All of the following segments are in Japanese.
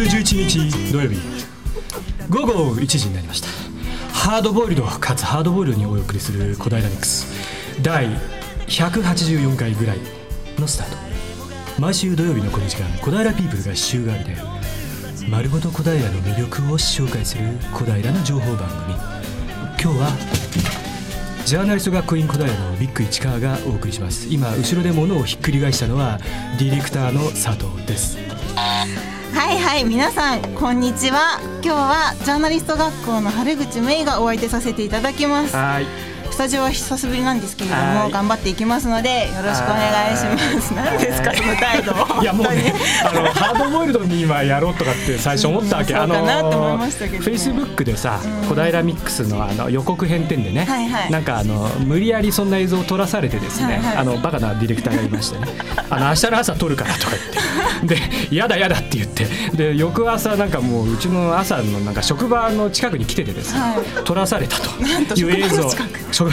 月11日土曜日。午後1時になりました。ハードボイルドかつハードボイルドにお送りする小平ミックス。第184回ぐらいのスタート。毎週土曜日のこの時間小平ピープルが週替わりで丸ごと小平の魅力を紹介する小平の情報番組。今日はジャーナリスト学校員小平のビッグ市川がお送りします。今後ろで物をひっくり返したのはディレクターの佐藤です。はいはい皆さんこんにちは。今日はジャーナリスト学校の春口芽衣がお相手させていただきます。はい。タジオは久しぶりなんですけれどはい。も頑張っていきますのでよろしくお願いします。何ですかその態度。いやもうねあのハードボイルドに今やろうとかって最初思ったわけ、うんあのそうかなって思いましたけどね。フェイスブックでさ、小平ミックスのあの予告編点でね、はいはい。なんかあの無理やりそんな映像を撮らされてですね、はいはい。あのバカなディレクターがいましてね。あの明日の朝撮るからとか言って。で嫌だ嫌だって言って。で翌朝なんかもううちの朝のなんか職場の近くに来ててですね、は撮らされたとという映像。職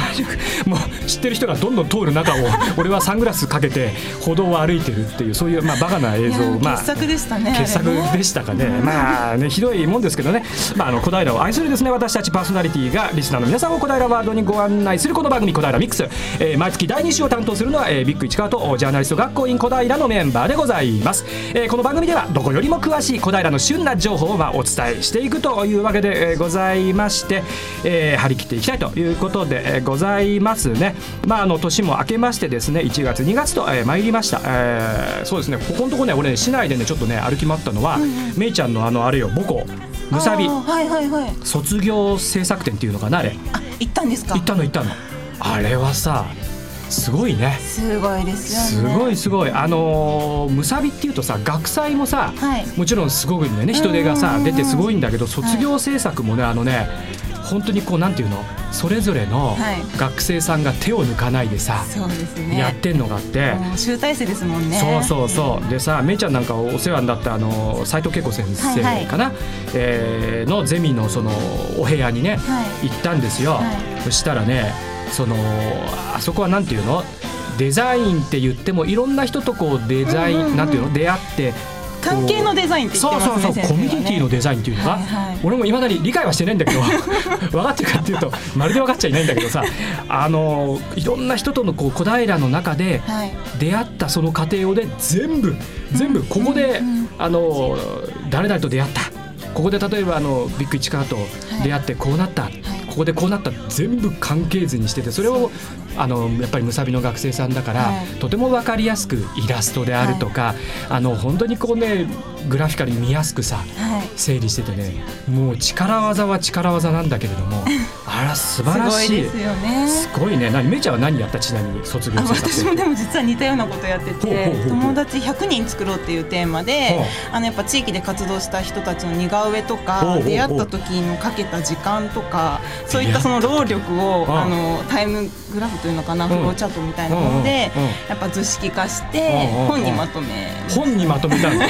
もう知ってる人がどんどん通る中を俺はサングラスかけて歩道を歩いてるっていうそういうまあバカな映像まあ傑作でしたね傑作でしたかね、まあねひどいもんですけどね、まあ、あの小平を愛するですね私たちパーソナリティがリスナーの皆さんを小平ワールドにご案内するこの番組「小平ミックス」えー毎月第2週を担当するのは、えービッグ市川とジャーナリスト学校員小平のメンバーでございます、えーこの番組ではどこよりも詳しい小平の旬な情報を、お伝えしていくというわけで、ございまして、えー張り切っていきたいということで、えーございますね。まああの年も明けましてですね1月2月と、えー参りました、えーそうですね。ここのとこね俺ね市内でねちょっとね歩き回ったのは、めいちゃんのあのあれよ母校むさびはいはいはい。卒業制作展っていうのかなあれ。あ行ったんですか？行ったの行ったの。あれはさすごいね。すごいですすよね。ごいすごい。あのーむさびっていうとさ学祭もさ、はい。もちろんすごいんだよね人手がうんうんうんさ出てすごいんだけど卒業制作もねあのね本当にこうなんていうの？それぞれのはい。学生さんが手を抜かないでさ、そうですね。やってんのがあって。集大成ですもんね。そうそうそう。でさめいちゃんなんかお世話になったあの斉藤恵子先生かな、えーのゼミのそのお部屋にね、はい。行ったんですよ、はそしたらねそのあそこはなんていうの？デザインって言ってもいろんな人とこうデザイン、うんうんうん。なんていうの？出会って関係のデザインって言ってますねそうそうそう、コミュニティのデザインっていうのが、俺もいまだに理解はしてないんだけど 分かってるかっていうとまるで分かっちゃいないんだけどさあのいろんな人とのこう小平の中ではい。出会ったその過程をね全部全部ここで、あの誰々と出会った。ここで例えばあのビッグ市川と出会ってこうなった、ここでこうなった。全部関係図にしててそれをあのやっぱりむさびの学生さんだから、はい。とても分かりやすくイラストであるとか、あの本当にこうねグラフィカルに見やすくさはい。整理しててねもう力技は力技なんだけれども あら素晴らしい。すごいですよね。すごいね。何めいちゃんは何やった？ちなみに卒業私もでも実は似たようなことやってて友達100人作ろうっていうテーマであのやっぱ地域で活動した人たちの似顔絵とか出会った時のかけた時間とかそういったその労力をうんあのタイムグラフというのかなん。フローチャートみたいなものでやっぱ図式化して本にまとめ本にまとめたんだ い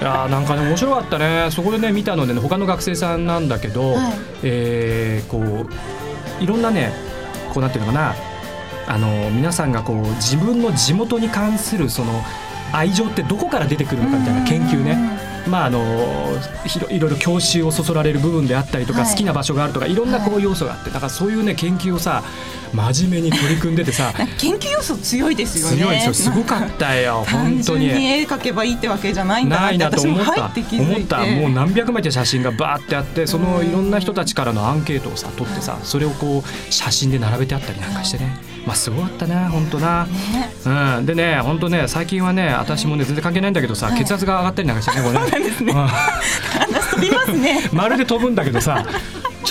やーなんかね面白かったね。そこでね見たのでね他の学生さんなんだけど、はい。えーこういろんなねこうなんていうのかな。あの皆さんがこう自分の地元に関するその愛情ってどこから出てくるのかみたいな研究ね。まああのいろいろ教習をそそられる部分であったりとか、はい。好きな場所があるとかいろんなこう要素があってだからそういうね研究をさ真面目に取り組んでてさ 研究要素強いですよね。強いですよ。すごかったよ。単 本当純にに。絵描けばいいってわけじゃないんだ。ないなと思った。思った。もう何百枚って写真がバーってあってそのいろんな人たちからのアンケートをさ取ってさそれをこう写真で並べてあったりなんかしてねまあすごかったな本当な。ね。うん、でね本当ね最近はね私もね全然関係ないんだけどさ、はい。血圧が上がったりなんかしてねこれね。うん。話飛びますね。まるで飛ぶんだけどさ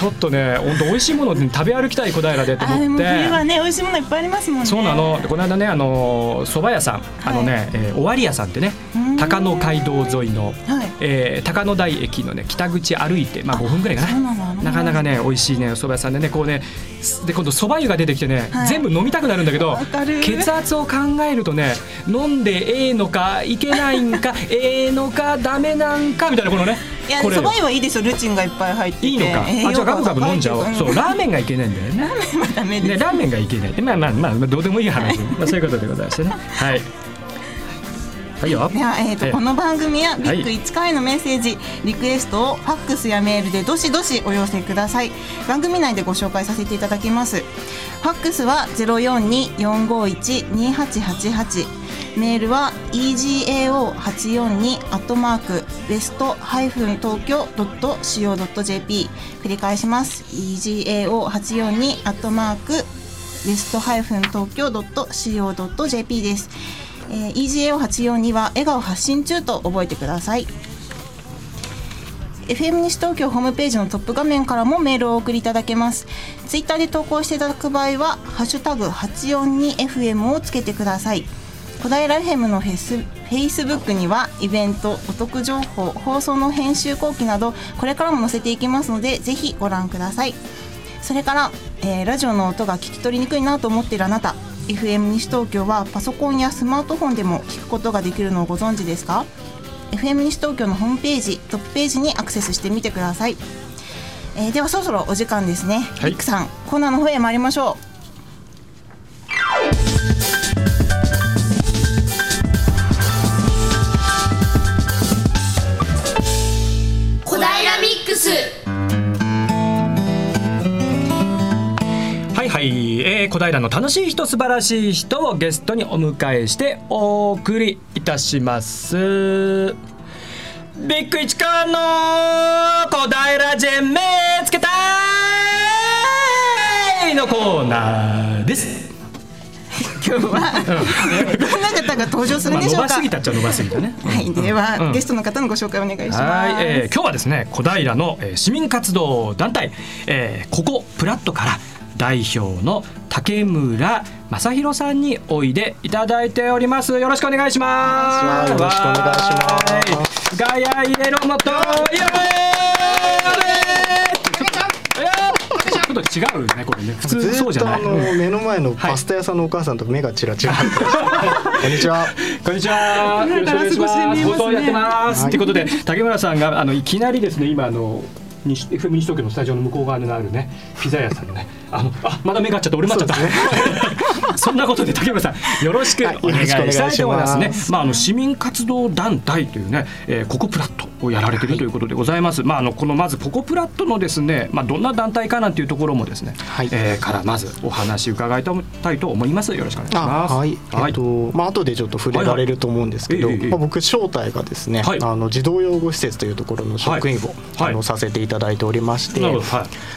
ちょっとね本当美味しいもの食べ歩きたい小平でと思って。も冬はね美味しいものいっぱいありますもんね。そうなの。でこの間ねあの蕎麦屋さん。あのね、えー尾張屋さんってねうん。高野街道沿いの、はい。えー高野台駅のね北口歩いてまあ5分ぐらいかな。なかなかね美味しいねお蕎麦屋さんでねこうねすで今度蕎麦湯が出てきてね、はい。全部飲みたくなるんだけど血圧を考えるとね飲んでええのかいけないんか ええのかダメなんかみたいなこのねいやそば湯はいいですよ。ルチンがいっぱい入ってて。いいのか？あじゃあガブガブ飲んじゃおう。そうラーメンがいけないんだよね。ダメです。ね、ラーメンがいけない。まあまあまあまあどうでもいい話、まあ、そういうことでございましてね。はい。はいよ。では、えーとええ。この番組やビはいッグ1回のメッセージ、リクエストをファックスやメールでどしどしお寄せください。番組内でご紹介させていただきます。ファックスは0424512888メールは egao842 アットマークベストハイフン東京ドット co.jp 繰り返します egao842 アットマークベストハイフン東京ドット co.jp です。えー、EGAO842 は笑顔発信中と覚えてください。FM 西東京ホームページのトップ画面からもメールをお送りいただけます。ツイッターで投稿していただく場合は、ハッシュタグ 842FM をつけてください。小平 FM のフェスフェイスブックにはイベント、お得情報、放送の編集後期などこれからも載せていきますのでぜひご覧ください。それから、えーラジオの音が聞き取りにくいなと思っているあなた FM 西東京はパソコンやスマートフォンでも聞くことができるのをご存知ですか？FM 西東京のホームページトップページにアクセスしてみてください、えーではそろそろお時間ですね、はい。リックさんコーナーの方へ参りましょ小はいはい、えー、小平の楽しい人素晴らしい人をゲストにお迎えしてお送りいたします。ビッグ一冠の小平ジェン目つけたいのコーナーです。う今日は。どんな方が登場するんでしょうか、すぎたっちゃ伸ばしすぎたね。はい。では、うん。ゲストの方のご紹介お願いします。はい、えー今日はですね小平の、えー市民活動団体、えーここプラットから代表の竹村正弘さんにおいでいただいております。よろしくお願いします。よろしくお願いします。すガヤイエロのとイエーイちょっと違うねこれね普通ずそうじゃないっとあの 目の前のパスタ屋さんのお母さんと目がチラチラ入ってましたこんにちは。こんにちは。よろしくお願いします。放送やってます。はいということで竹村さんがあのいきなりですね今あの西東京のスタジオの向こう側にあるねピザ屋さんのねあのあまだ目が合っちゃった。俺待っちゃった。そ んなことで竹村さんよろしくはいお願いしたいと思います。ね。まああの市民活動団体というね、えー、ココプラットをやられているということでございます。まああのこのまずココプラットのですねまあどんな団体かなんていうところもですね、はい。えーからまずお話伺いたいと思います。よろしくお願いします。あはい、えっとまあ後でちょっと触れられると思うんですけど、はいはいまあ僕正体がですね、はい。あの児童養護施設というところの職員を、はい。あのさせていただいておりまして、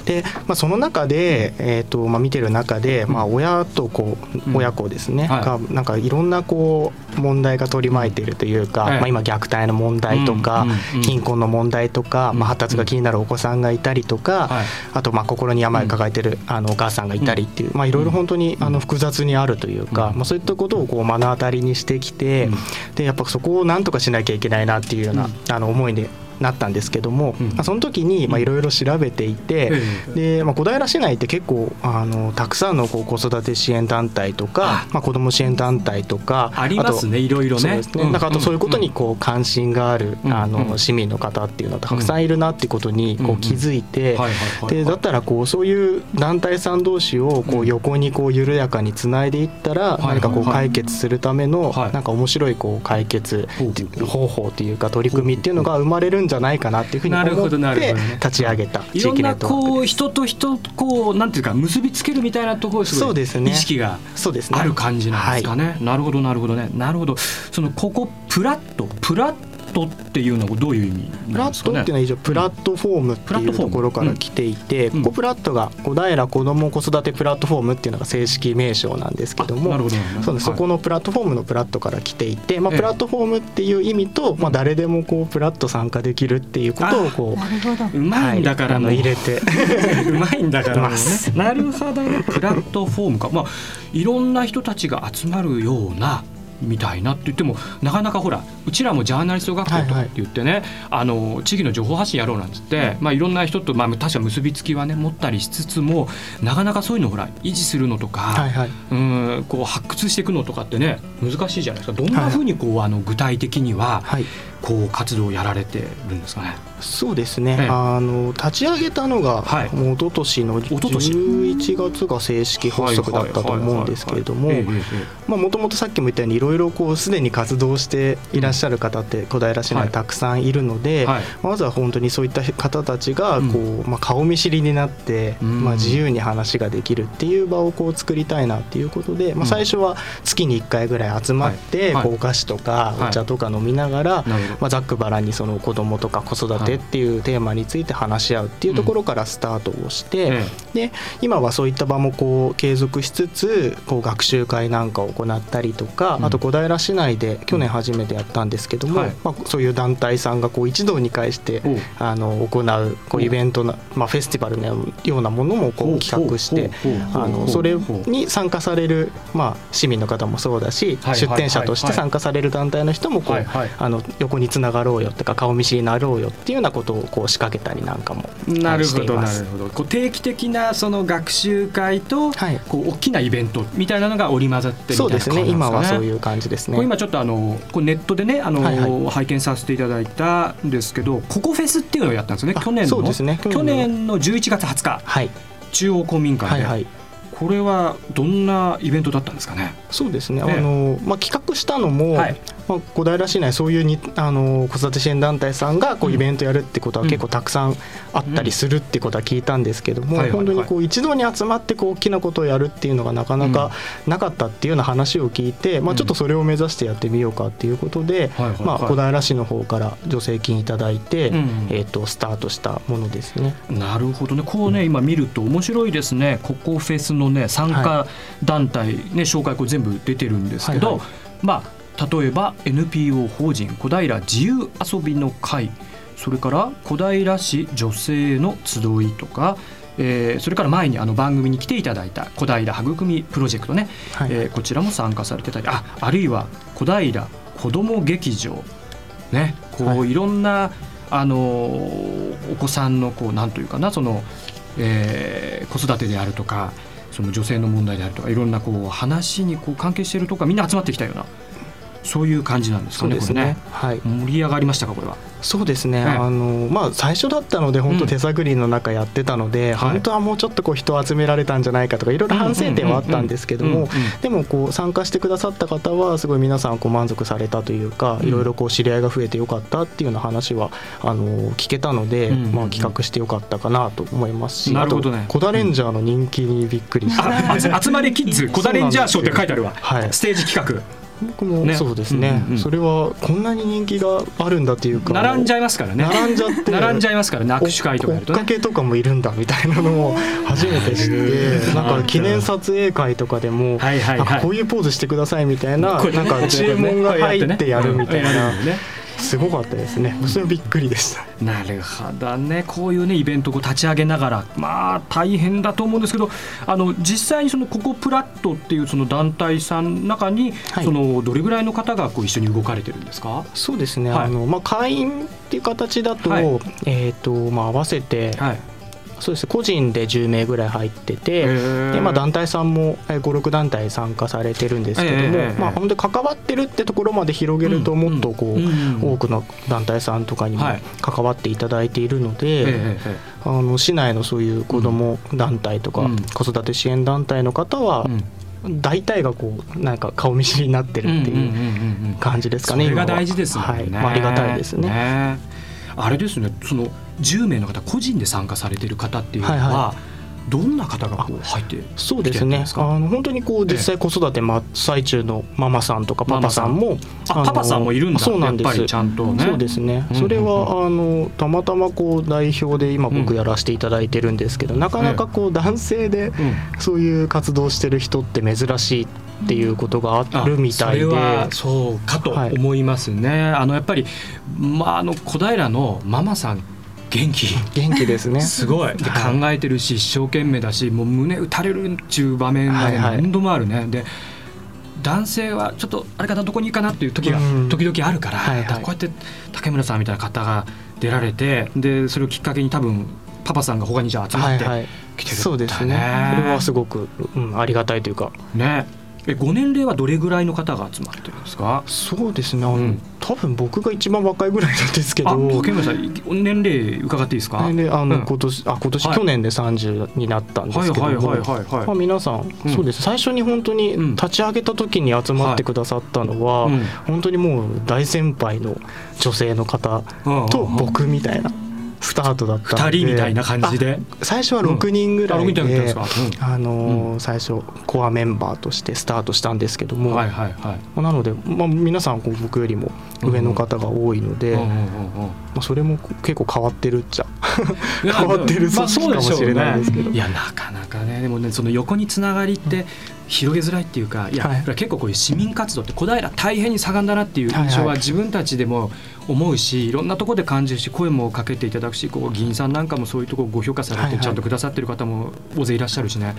で、まあその中でえっ、とまあ見てる中で、まあ親と子、うん。親子ですね、はい。がなんかいろんなこう問題が取り巻いているというか、はい。まあ今虐待の問題とか、うん貧困の問題とか、うん。まあ発達が気になるお子さんがいたりとか、はい。あとまあ心に病を抱えてる、あのお母さんがいたりっていう、まあいろいろ本当にあの複雑にあるというか、うん。まあそういったことをこう目の当たりにしてきて、うん。でやっぱそこをなんとかしなきゃいけないなっていうような、うん。あの思いで。なったんですけども、うん。まあ、その時にまあいろいろ調べていて、で、まあ、小平市内って結構あのたくさんのこう子育て支援団体とかあ。まあ、子ども支援団体とかありますねいろいろね。ね、うん。なんかあとそういうことにこう関心がある、うん。あうん。の市民の方っていうのはたくさんいるなっていうことにこうん。う気づいて、でだったらこうそういう団体さん同士をこうん。う横にこう緩やかにつないでいったら何かこう解決するためのはい。なんか面白いこう解決方法というか取り組みっていうのが生まれるんじゃないかなっていうふうになるほど思って立ち上げた地域ネいろんなットワークです。こう人と人こうなんていうか結びつけるみたいなところすごいそうですね意識がある感じなんですかね。なるほどなるほどね。なるほど。そのここプラットプラットっていうのはどういう意味プラッ。トっていうのは以上プラットフォームっていうところから来ていて、うん。ここプラットが小平子ども子育てプラットフォームっていうのが正式名称なんですけどもそこのプラットフォームのプラットから来ていて、まあ、ええプラットフォームっていう意味と、まあ、誰でもこうプラット参加できるっていうことをこうなるほどうまいんだからの入れて。うまいんだからね。なるほど。ねプラットフォームか。まあいろんな人たちが集まるようなみたいなって言ってもなかなかほらうちらもジャーナリスト学校とかって言ってね、あの地域の情報発信やろうなんつって、まあ、いろんな人と、まあ、確か結びつきはね持ったりしつつもなかなかそういうのほら維持するのとか、はいはい。うんこう発掘していくのとかってね難しいじゃないですか。どんなふうにこう、あの具体的にははいこう活動をやられてるんですかね。そうですね、ええ。あの立ち上げたのが、はい。もう一昨年の一昨年。11月が正式発足だったと思うんですけれどもはいはいはい。はいええええもともとさっきも言ったようにいろいろこうすでに活動していらっしゃる方って小平市はい。内たくさんいるので、はい。まずは本当にそういった方たちがこう、まあ、顔見知りになって、うん。まあ、自由に話ができるっていう場をこう作りたいなっていうことで、まあ、最初は月に1回ぐらい集まって、はい。はい。こうお菓子とかお茶とか飲みながら、なるほどまあ、ざっくばらんにその子供とか子育てっていうテーマについて話し合うっていうところからスタートをして、えで今はそういった場もこう継続しつつこう学習会なんかを行ったりとか、うん。あと小平市内で去年初めてやったんですけども、はい。まあ、そういう団体さんがこう一堂に会してあの行うこうイベントな、まあ、フェスティバルのようなものもこう企画してあのそれに参加される、まあ、市民の方もそうだし、はい出展者として参加される団体の人もこう、あの横につながろうよとか顔見知りになろうよっていうようなことをこう仕掛けたりなんかもなるほどなるほど。こう定期的なその学習会と、はい。こう大きなイベントみたいなのが織り交ざってるみたいなそうですね。今はそうういう感じですね。今ちょっとあのこうネットでねあの、はいは拝見させていただいたんですけどココフェスっていうのをやったんですよね。あ去年の？そうですね。去去年の年の11月20日。はい。中央公民館で、はいはい。これはどんなイベントだったんですかね。そうですね、ええ。あのまあ、企画したのも、はいまあ、小平市内そういうにあの子育て支援団体さんがこううんイベントやるってことはうん結構たくさんあったりするってことは聞いたんですけども、本当にこう一堂に集まってこう大きなことをやるっていうのがなかなかなかったっていうような話を聞いて、まあ、ちょっとそれを目指してやってみようかっていうことで、まあ、小平市の方から助成金いただいて、うん。えー、とスタートしたものですね。なるほどね。こうね今見ると面白いですね。ココフェスのね参加団体ね紹介これ全部出てるんですけど、まあ例えば NPO 法人小平自由遊びの会。それから小平市女性の集いとか、えーそれから前にあの番組に来ていただいた小平育みプロジェクトね、はい。えーこちらも参加されてたり。ああるいは小平子ども劇場。ね。こう、、はい。ろんなあのーお子さんのこうなんというかなその、えー子育てであるとかその女性の問題であるとかいろんなこう話にこう関係しているとかみんな集まってきたようなそういう感じなんですかねね。ね。はい。盛り上がりましたかこれは？そうですね、ええ。あのまあ、最初だったので本うん。当手探りの中やってたので、はい。本当はもうちょっとこう人を集められたんじゃないかとかいろいろ反省点はあったんですけどもうんうんうんでもこう参加してくださった方はすごい皆さんこう満足されたというかうんいろいろこう知り合いが増えてよかったっていうような話はあの聞けたので、うんうんうんまあ、企画してよかったかなと思いますしなるほどねあとコダレンジャーの人気にびっくりして、あ集集まりキッズコダレンジャーショーって書いてあるわ、はいステージ企僕もね。そうですね、うんうんうん。それはこんなに人気があるんだっていうか。画並んじゃいますからね。並んじゃって。並んじゃいますからね。握手会とかやるとね。追っかけとかもいるんだみたいなのを初めて知ってなんか記念撮影会とかでもはいはいこういうポーズしてくださいみたいななんか注文が入ってやるみたいうん。なすごかったですね。それはびっくりでした。なるほどね。こういうねイベントを立ち上げながらまあ大変だと思うんですけどあの実際にそのここプラットっていうその団体さんの中に、はい。そのどれぐらいの方がこう一緒に動かれてるんですか？そうですね、はい。あのまあ、会員っていう形だと,、はい。えーとまあ、合わせて、はいそうです。ね個人で10名ぐらい入ってて、でまあ、団体さんも56団体参加されてるんですけども、ええ。まあ、本当に関わってるってところまで広げるともっとこう、多くの団体さんとかにもはい。関わっていただいているので、あの市内のそういう子ども団体とか、うん。子育て支援団体の方は大体がこうなんか顔見知りになってるっていう感じですかね、それが大事ですね、はい。まあ、ありがたいですね。ね。あれですね。その10名の方個人で参加されてる方っていうのは、はいはどんな方がこう入ってそうですね。あの本当にこう実際子育て真っ最中のママさんとかパパさんもパパさんもいるんだそうなんです。やっぱりちゃんとね。そうですね、うんそれはあのたまたまこう代表で今僕やらせていただいてるんですけど、なかなかこう男性でうん。そういう活動してる人って珍しいっていうことがあるみたいで、あそれはそうかとはい思いますね、あのやっぱり、まあ、あの小平のママさん元気。元気ですね。すごい。ではい考えてるし一生懸命だしもう胸打たれるっていう場面がねはいはい。何度もあるね、で男性はちょっとあれかなどこにいいかなっていう時がうん。時々あるから,、はいはい。こうやって竹村さんみたいな方が出られてでそれをきっかけに多分パパさんが他にじゃあ集まってはいはい。来てるんだよね。そうですね。それはすごく、うん、ありがたいというか。ねえご年齢はどれぐらいの方が集まってるんですか？そうですね、あのうん。多分僕が一番若いぐらいなんですけど。あ竹村さん年齢伺っていいですか？であの、うん。今年あ今年、はい。去年で30になったんですけども、はいはいはいはいはい。まあ、皆さん、うん。そうです。最初に本当にうん。立ち上げた時に集まってくださったのは、うん。本当にもう大先輩の女性の方と僕みたいなスタートだったんで。二人みたいな感じで。あ最初は6人ぐらあい見てみたんでですか、あのーうん。最初コアメンバーとしてスタートしたんですけども、うんはいはい。はいなので、まあ、皆さんこう僕よりも上の方が多いので、うんうんうんうん。まあ、それも結構変わってるっちゃ。変わってるまあ組織かもしれないですけど。そうでしょうねいやなかなかね。でもねその横につながりって広げづらいっていうかいや、はい。結構こういう市民活動って小平大変に盛んだなっていう印象は自分たちでも思うし、いろんなところで感じるし声もかけていただくしこう議員さんなんかもそういうところご評価されはいはい。てちゃんとくださってる方も大勢いらっしゃるしね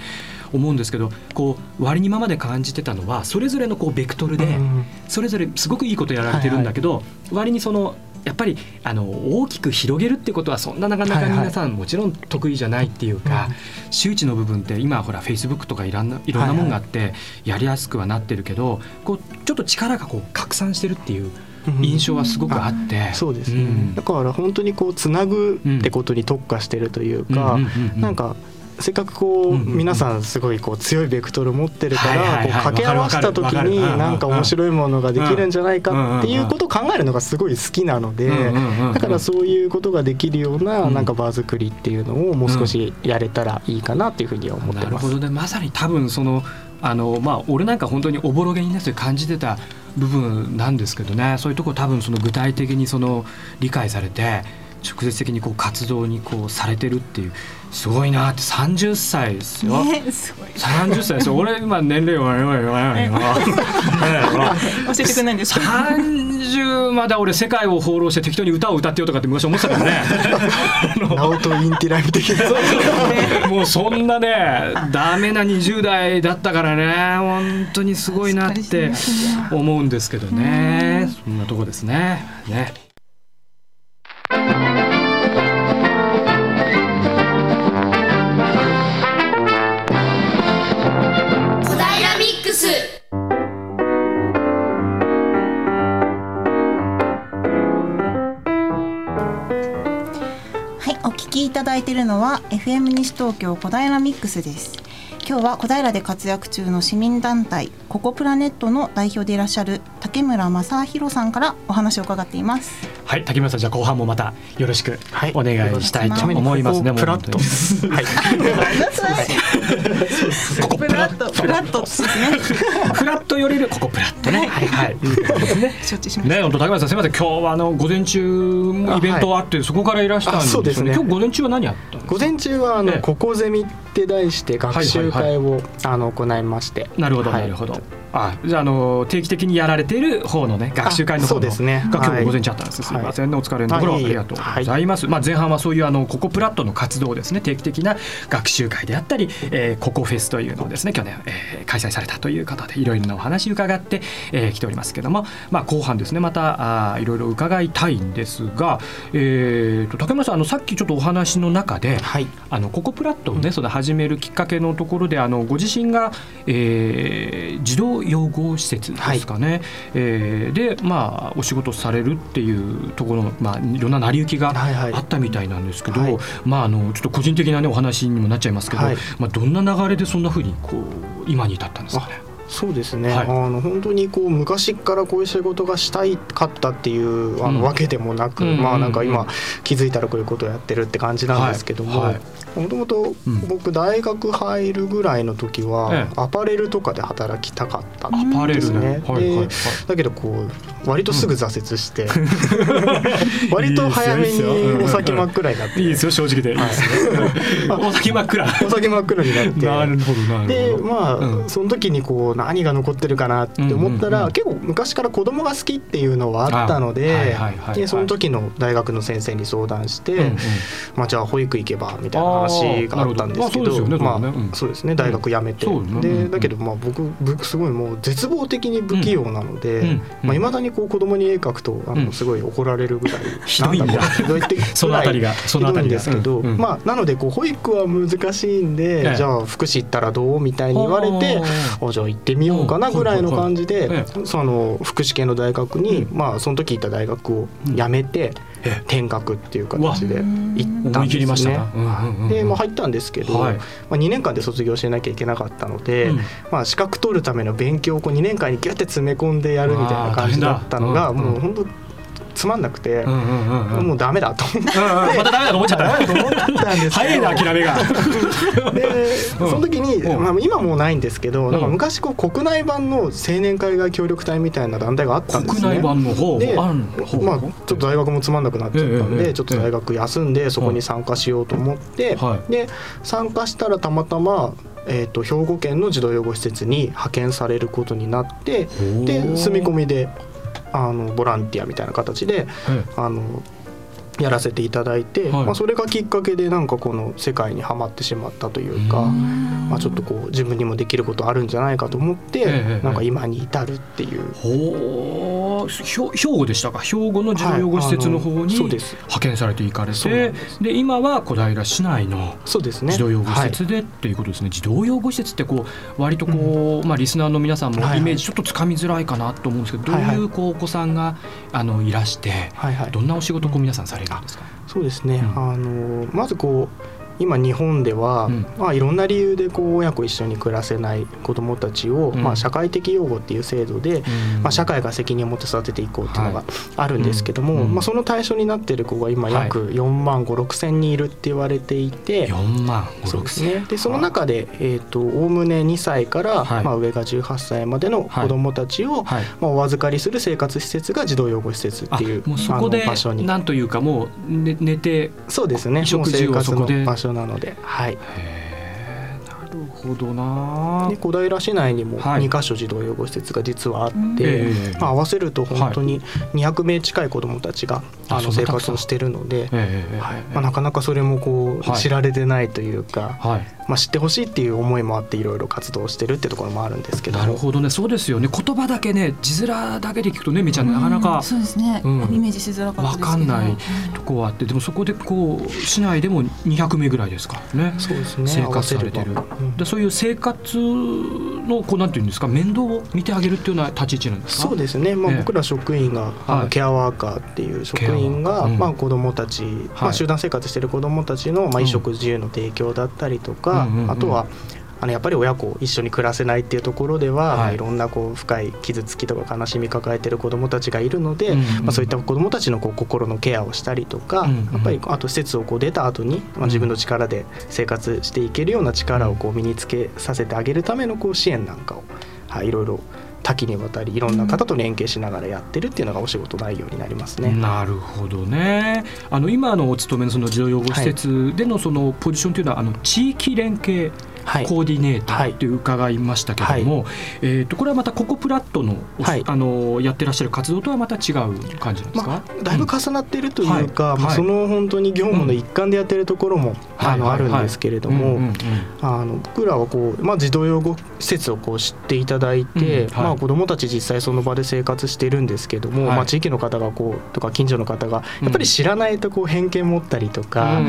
思うんですけどこう割に今まで感じてたのはそれぞれのこうベクトルで、うんそれぞれすごくいいことやられてるんだけど、割にそのやっぱりあの大きく広げるってことはそんななかなかはいはい。皆さんもちろん得意じゃないっていうか、周知の部分って今ほらフェイスブックとかいろんないろんなもんがあってやりやすくはなってるけどこうちょっと力がこう拡散してるっていう印象はすごくあって、そうですね、ん。だから本当にこうつなぐってことに特化してるというか、なんかせっかくこう、皆さんすごいこう強いベクトル持ってるからこう掛け合わせた時になんか面白いものができるんじゃないかっていうことを考えるのがすごい好きなのでだからそういうことができるよううなんなんか場作りっていうのをもう少しやれたらいいかなっていうふうには思ってます。なるほ。ど。ねまさに多分そのあのまあ俺なんか本当におぼろげにねそれ感じてた部分なんですけどね。そういうとこ多分その具体的にその理解されて直接的にこう活動にこうされてるっていう。すごいなって30歳ですよ。ねすごい30歳ですよ俺今年齢は言わない言わない言わない教えてくれないんですか30まだ俺世界を放浪して適当に歌を歌ってよとかって昔思ってたからねナオトインティライブ的なもうそんなねダメな20代だったからね本当にすごいなって思うんですけどねそんなとこですねねだいているのは FM 西東京小平ミックスです。今日は小平で活躍中の市民団体ココプラネットの代表でいらっしゃる竹村正弘さんからお話を伺っています。はい竹村さんじゃあ後半もまたよろしくはいお願いしたいと思いますね、プラッともう本はいここプラットプラット。ですね。当にフラット寄れるここプラットね。はい。はいい。うことですね承知しました。ね、本当竹村さんすみません。今日はあの午前中もイベントあってそこからいらしたんですよね。あそうですね。今日午前中は何やったんですか？午前中はあの、ええ。ここゼミって題して学習会を、あの行いまして。なるほどはい。なるほど、あじゃああの定期的にやられている方のね学習会の方のですね。が今日はい午前中あったんです、すみませんね。お疲れのところありがとうございます、まあ前半はそういうあのココプラットの活動をですね。定期的な学習会であったり、えー、ココフェスというのをですね去年、えー開催されたということでいろいろなお話伺って、えー来ておりますけどもまあ後半ですねまたあーいろいろ伺いたいんですが、えー、と竹村さんあのさっきちょっとお話の中で、はい。あのココプラットをね、その始めるきっかけのところであのご自身が、えー児童養護施設ですかね、えーでまあお仕事されるっていうところの、まあ、いろんな成り行きがはいはい。あったみたいなんですけど、はい。まああのちょっと個人的な、ね、お話にもなっちゃいますけど、はい。まあ、どんな流れでそんなふうにこう今に至ったんですかね。そうですね、はい。あの本当にこう昔からこういう仕事がしたいかったっていうあの、うん。わけでもなく、うんまあなんか今気づいたらこういうことをやってるって感じなんですけどももともとうん僕大学入るぐらいの時は、ええ。アパレルとかで働きたかったんアパレルね。ですね。だけどこう割とすぐ挫折して、割と早めにお先真っ暗になって。いいですよ正直で、いい。お先真っ暗。お先真っ暗になって。なるほどなるほど。でまあ、うん。その時にこう何が残ってるかなって思ったら、結構昔から子供が好きっていうのはあったのででその時の大学の先生に相談して、まあ、じゃあ保育行けばみたいな話があったんですけどまあそうですよね大学辞めて、でうんだけどまあ僕僕すごいもう絶望的に不器用なので、うん。うん。まだにこう子供に絵描くとあうん。のすごい怒られるぐらい、ひどいんだなんかもうひどいってそのあたりがそのあたりですけど、まあなのでこう保育は難しいんで、ええ。じゃあ福祉行ったらどう？みたいに言われてじゃあ行っってみようかなぐらいの感じで、その福祉系の大学に、まあその時行った大学を辞めて、ええ。転学っていう形で行ったんですね。で、まあ、入ったんですけど、はい。まあ、2年間で卒業しなきゃいけなかったので、うん。まあ、資格取るための勉強をこう2年間にギュッて詰め込んでやるみたいな感じだったのがもう本当つまんなくて、もうダメだと思って。またダメだと思っちゃった。と思ったんです早いな諦めが。でその時に、うん。まあ、今もうないんですけど、なんかうん昔こう国内版の青年海外協力隊みたいな団体があったんですね。国内版の方で、まあ、ちょっと大学もつまんなくなっちゃったんで、ええちょっと大学休んでそこに参加しようと思って、はい。で参加したらたまたま、えー、と兵庫県の児童養護施設に派遣されることになっておでー。住み込みであのボランティアみたいな形でえあのやらせていただいて、はい。まあ、それがきっかけでなんかこの世界にはまってしまったというか。まあ、ちょっとこう自分にもできることあるんじゃないかと思って、ええなんか今に至るっていう。ほ兵庫でしたか？兵庫の児童養護施設の方にそうです。派遣されて行かれてんで今は小平市内のそうですね。児童養護施はい設でっていうことですね、児童養護施設ってこう割とこう、まあ、リスナーの皆さんもはいはい。イメージちょっとつかみづらいかなと思うんですけど、はいはい。どういうこうお子さんがあのいらして、はいはい。どんなお仕事をこう皆さんされるんですか、そうですね、うん。あのまずこう今日本では、うん。まあ、いろんな理由でこう親子一緒に暮らせない子どもたちを、うん。まあ、社会的養護っていう制度で、まあ、社会が責任を持って育てていこうっていうのがあるんですけども、まあ、その対象になっている子が今約4万5 6千人いるって言われていて。4万5 6そうです千ね、でその中で、えー、とおおむね2歳から、はい。まあ、上が18歳までの子どもたちを、はい。まあ、お預かりする生活施設が児童養護施設っていうあもうそこで場所に。なんというかもう寝寝てそうですね。食事をもう生活そこでの場所所なので、はい、へえなるほどな。で小平市内にもはい。2か所児童養護施設が実はあって、ええ。まあ、合わせると本当に200名近い子どもたちが、ああの生活をしているので、ええはい。まあ、なかなかそれもこう、はい。知られてないというか、はい。まあ、知ってほしいっていう思いもあっていろいろ活動してるってところもあるんですけど。もなるほどね。そうですよね。言葉だけね字面だけで聞くとねめちゃんなかなかそうですね、うん。イメージしづらかったわですけど。かんないとこはあってでもそこでこう市内でも200名ぐらいですからね。そうですね。生活されてる。うん。でそういう生活のこうなんていうんですか面倒を見てあげるっていうような立ち位置なんですか？そうですね、まあ、ええ。僕ら職員が、あはい。のケアワーカーっていう職員が、うん。まあ、子どもたち、まあ、集団生活してる子どもたちの、まあ、うん。衣食住の提供だったりとか、あとはあのやっぱり親子一緒に暮らせないっていうところでは、はいまあ、いろんなこう深い傷つきとか悲しみ抱えてる子どもたちがいるので、うんうんまあ、そういった子どもたちのこう心のケアをしたりとか、うんうんやっぱりあと施設をこう出た後に、まあ、自分の力で生活していけるような力をこう身につけさせてあげるためのこう支援なんかを、はい、いろいろ多岐にわたりいろんな方と連携しながらやってるっていうのがお仕事内容になりますね。なるほどね。あの今のお勤めのその児童養護施設でのそのポジションというのは、あの地域連携はい。コーディネータはい。ーって伺いましたけども、えっ、とこれはまたココプラットの、あのやってらっしゃる活動とはまた違う感じなんですか？まあ、だいぶ重なっているというか、うん。はい。まあその本当に業務の一環でやってるところも、あのあるんですけれども、僕らはこう、まあ、児童養護施設をこう知っていただいて、うん。はい。まあ、子どもたち実際その場で生活しているんですけども、はい。まあ、地域の方がこうとか近所の方がやっぱり知らないとこう偏見持ったりとか、あ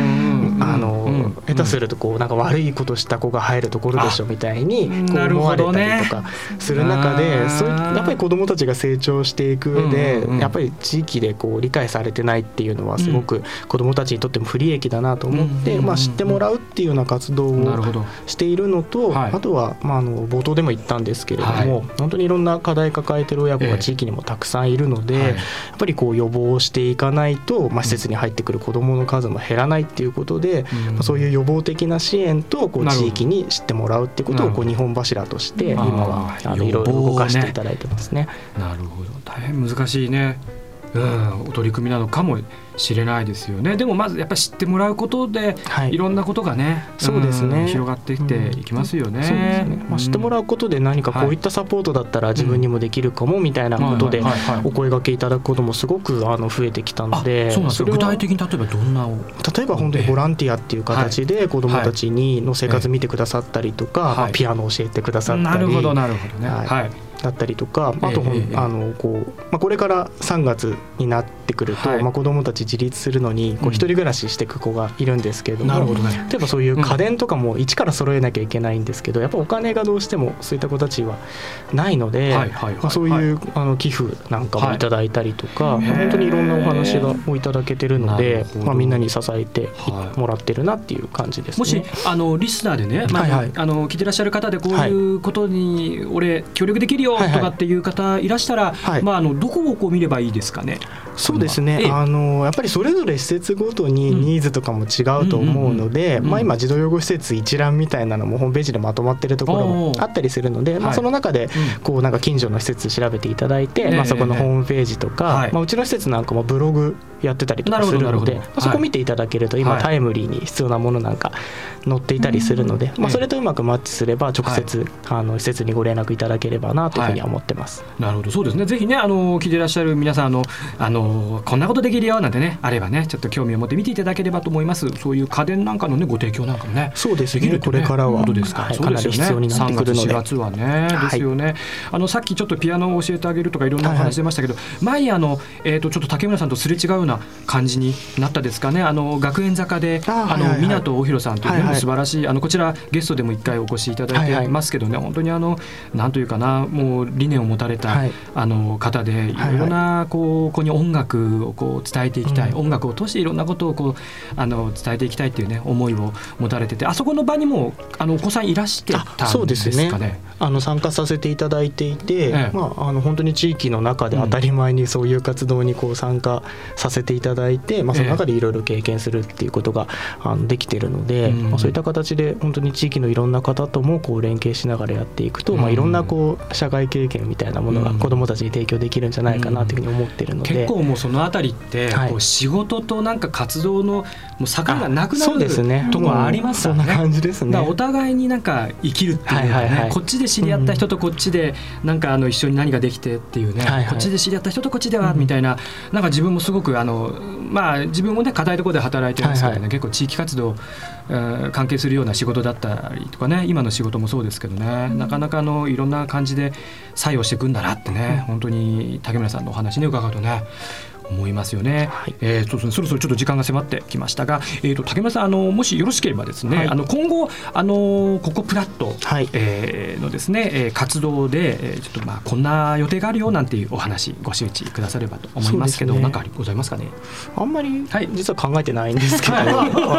のうん下手するとこうなんか悪いことした子が入るところでしょみたいにこう思われたりとかする中で、そういやっぱり子どもたちが成長していく上で、うんうんうん。やっぱり地域でこう理解されてないっていうのはすごく子どもたちにとっても不利益だなと思って、うんうんうんまあ、知ってもらうっていうような活動を。しているのと、はい。あとは、まあ、あの冒頭でも言ったんですけれども、はい。本当にいろんな課題抱えてる親子ええが地域にもたくさんいるので、はい。やっぱりこう予防していかないと、まあ、施設に入ってくる子どもの数も減らないっていうことで、うん。まあそういう予防的な支援とこう地域に知ってもらうってことをこうな日本柱として今はあのいろいろ動かしていただいてますね。なるほど。大変難しいね、うん、お取り組みなのかもしれないですよね。でもまずやっぱり知ってもらうことで、はい。い、ろんなことがねそうですね。ん広がってきていきますよね。そうですね、まあ、知ってもらうことで何かこういったサポートだったら自分にもできるかもみたいなことでお声掛けいただくこともすごくあの増えてきたのあでそうなんですよれは具体的に例えばどんなを例えば本当にボランティアっていう形で子どもたちにの生活見てくださったりとか、はい。まあピアノを教えてくださったり、なるほどなるほどね。は、はいいだったりとか、あとええあのこう、まあ、これから3月になってくると、はい。まあ、子どもたち自立するのにこうん。う一人暮らししていく子がいるんですけれども、なるほどね。例えばそういう家電とかも一から揃えなきゃいけないんですけどやっぱお金がどうしてもそういった子たちはないので、はいはいはいまあ、そういう、あの寄付なんかもい。ただいたりとか、はいまあ本当にいろんなお話がをいただけてるのでまあ、みんなに支えてはい。もらってるなっていう感じですね。もしあのリスナーでね、まあはいはい。あの聞いてらっしゃる方でこういうことに俺協力できるよはいはい。とかっていう方いらしたら、はい。まああのどこをこう見ればいいですかね？そうですね、ええ。あのやっぱりそれぞれ施設ごとにうん。ニーズとかも違うと思うので、まあ、今児童養護施設一覧みたいなのもホームページでまとまってるところもあったりするので、まあ、はいその中でうん。こうなんか近所の施設調べていただいて、ええまあ、そこのホームページとか、はい。まあ、うちの施設なんかもブログやってたりとかするのでまあそこ見ていただけると今はい。タイムリーに必要なものなんか載っていたりするので、まあ、それとうまくマッチすれば直接あの施設にご連絡いただければなというふうには思ってます。なるほど。そうですね。ぜひねあの聞いてらっしゃる皆さんあのあのこんなことできるよなんてねあればねちょっと興味を持って見ていただければと思います。そういう家電なんかのねご提供なんかもねそうですね。これからはですか、はいそうですよね。かなり必要になってくるので。3月4月はね、はいですよね。あのさっきちょっとピアノを教えてあげるとかいろんなお話出ましたけど、前あの、えー、とちょっと竹村さんとすれ違うな感じになったですかね。あの学園坂であの湊大弘さんというね、はいはい。素晴らしいあのこちらゲストでも一回お越しいただいてますけどね、本当にあのなんというかなもう理念を持たれた、はい。あの方でいろい。ろなこうここに音楽をこう伝えていきたい、うん。音楽を通していろんなことをこうあの伝えていきたいっていうね思いを持たれててあそこの場にもあのお子さんいらしてたあそうんでですかね。あの参加させていただいていて、ええ。まあ、あの本当に地域の中で当たり前にそういう活動にこう参加させていただいて、まあ、その中でいろいろ経験するっていうことがあのできているので、うん。まあ、そういった形で本当に地域のいろんな方ともこう連携しながらやっていくと、うん。まあ、いろんなこう社会経験みたいなものがうん。子どもたちに提供できるんじゃないかなというふうに思ってるので。結構もうそのあたりって、はい。こう仕事となんか活動のもう境がなくなそうですね。るところありますからそんな感じですね。お互いになんか生きるっていうかね、こっちで知り合った人とこっちでなんかあの一緒に何ができてっていうね、こっちで知り合った人とこっちではみたいな、なんか自分もすごくあのまあ自分もね硬いところで働いてますけどね、はいはい。結構地域活動、えー関係するような仕事だったりとかね今の仕事もそうですけどね、なかなかあのいろんな感じで作用していくんだなってね、本当に竹村さんのお話ね伺うとね思いますよね。はい。えーそうですね。そろそろちょっと時間が迫ってきましたが、えー、と竹村さんあのもしよろしければですね、はい。あの今後あのここプラット、はい。えーのですね、えー活動で、えーちょっとまあこんな予定があるよなんていうお話ご周知くださればと思いますけど、ね。なんかございますかね？あんまりはい。実は考えてないんですけど、あ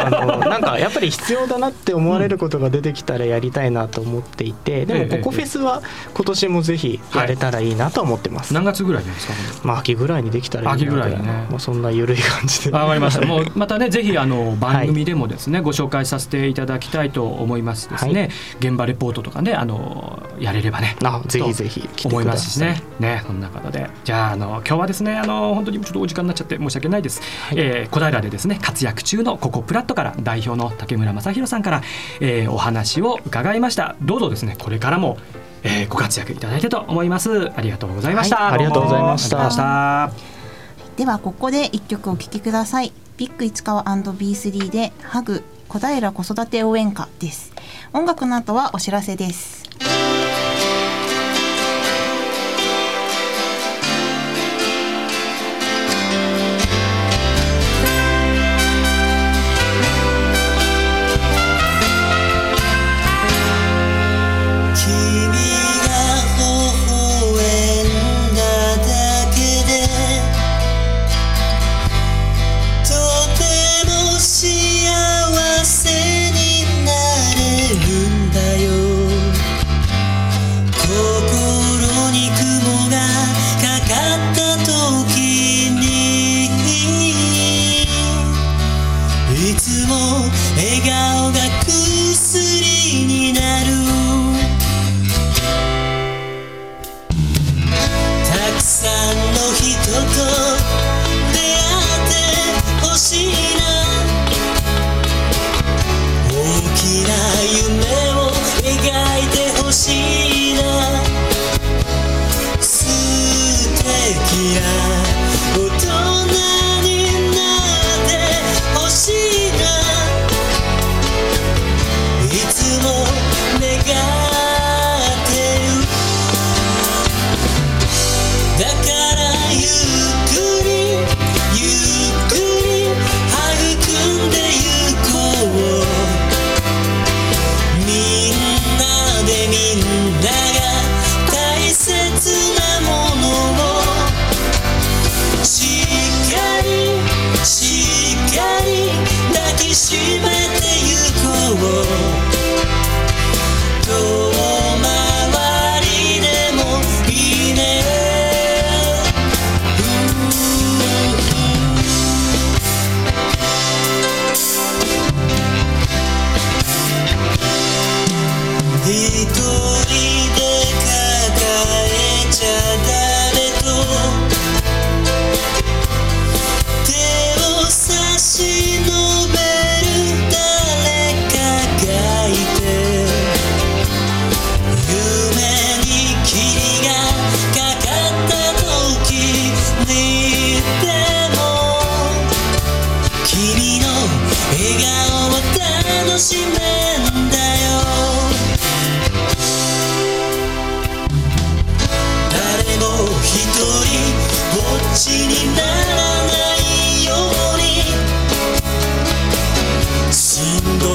のなんかやっぱり必要だなって思われることが出てきたらやりたいなと思っていて、でええもここフェスは今年もぜひやれたらいいなと思ってます。何月ぐらいですか？まあ秋ぐらいにできたらいいならいにねまあそんな緩い感じで。わかりました。もうまたね ぜひあの番組でもですね、ご紹介させていただきたいと思いますですね。現場レポートとかねあのやれればね。あぜひぜひ来て思いください。ますしね。ね、そんな方で、じゃあ、あの、今日はですね、あの、本当にちょっとお時間になっちゃって、申し訳ないです。えー小平でですね、活躍中のここプラットから代表の竹村正弘さんから、えーお話を伺いました。どうぞですね、これからも。えーご活躍いただいてと思います。ありがとうございました。はいありがとうございましたではここで一曲お聴きください。ビッグ市川 &B3 でハグ小平子育て応援歌です。音楽の後はお知らせです。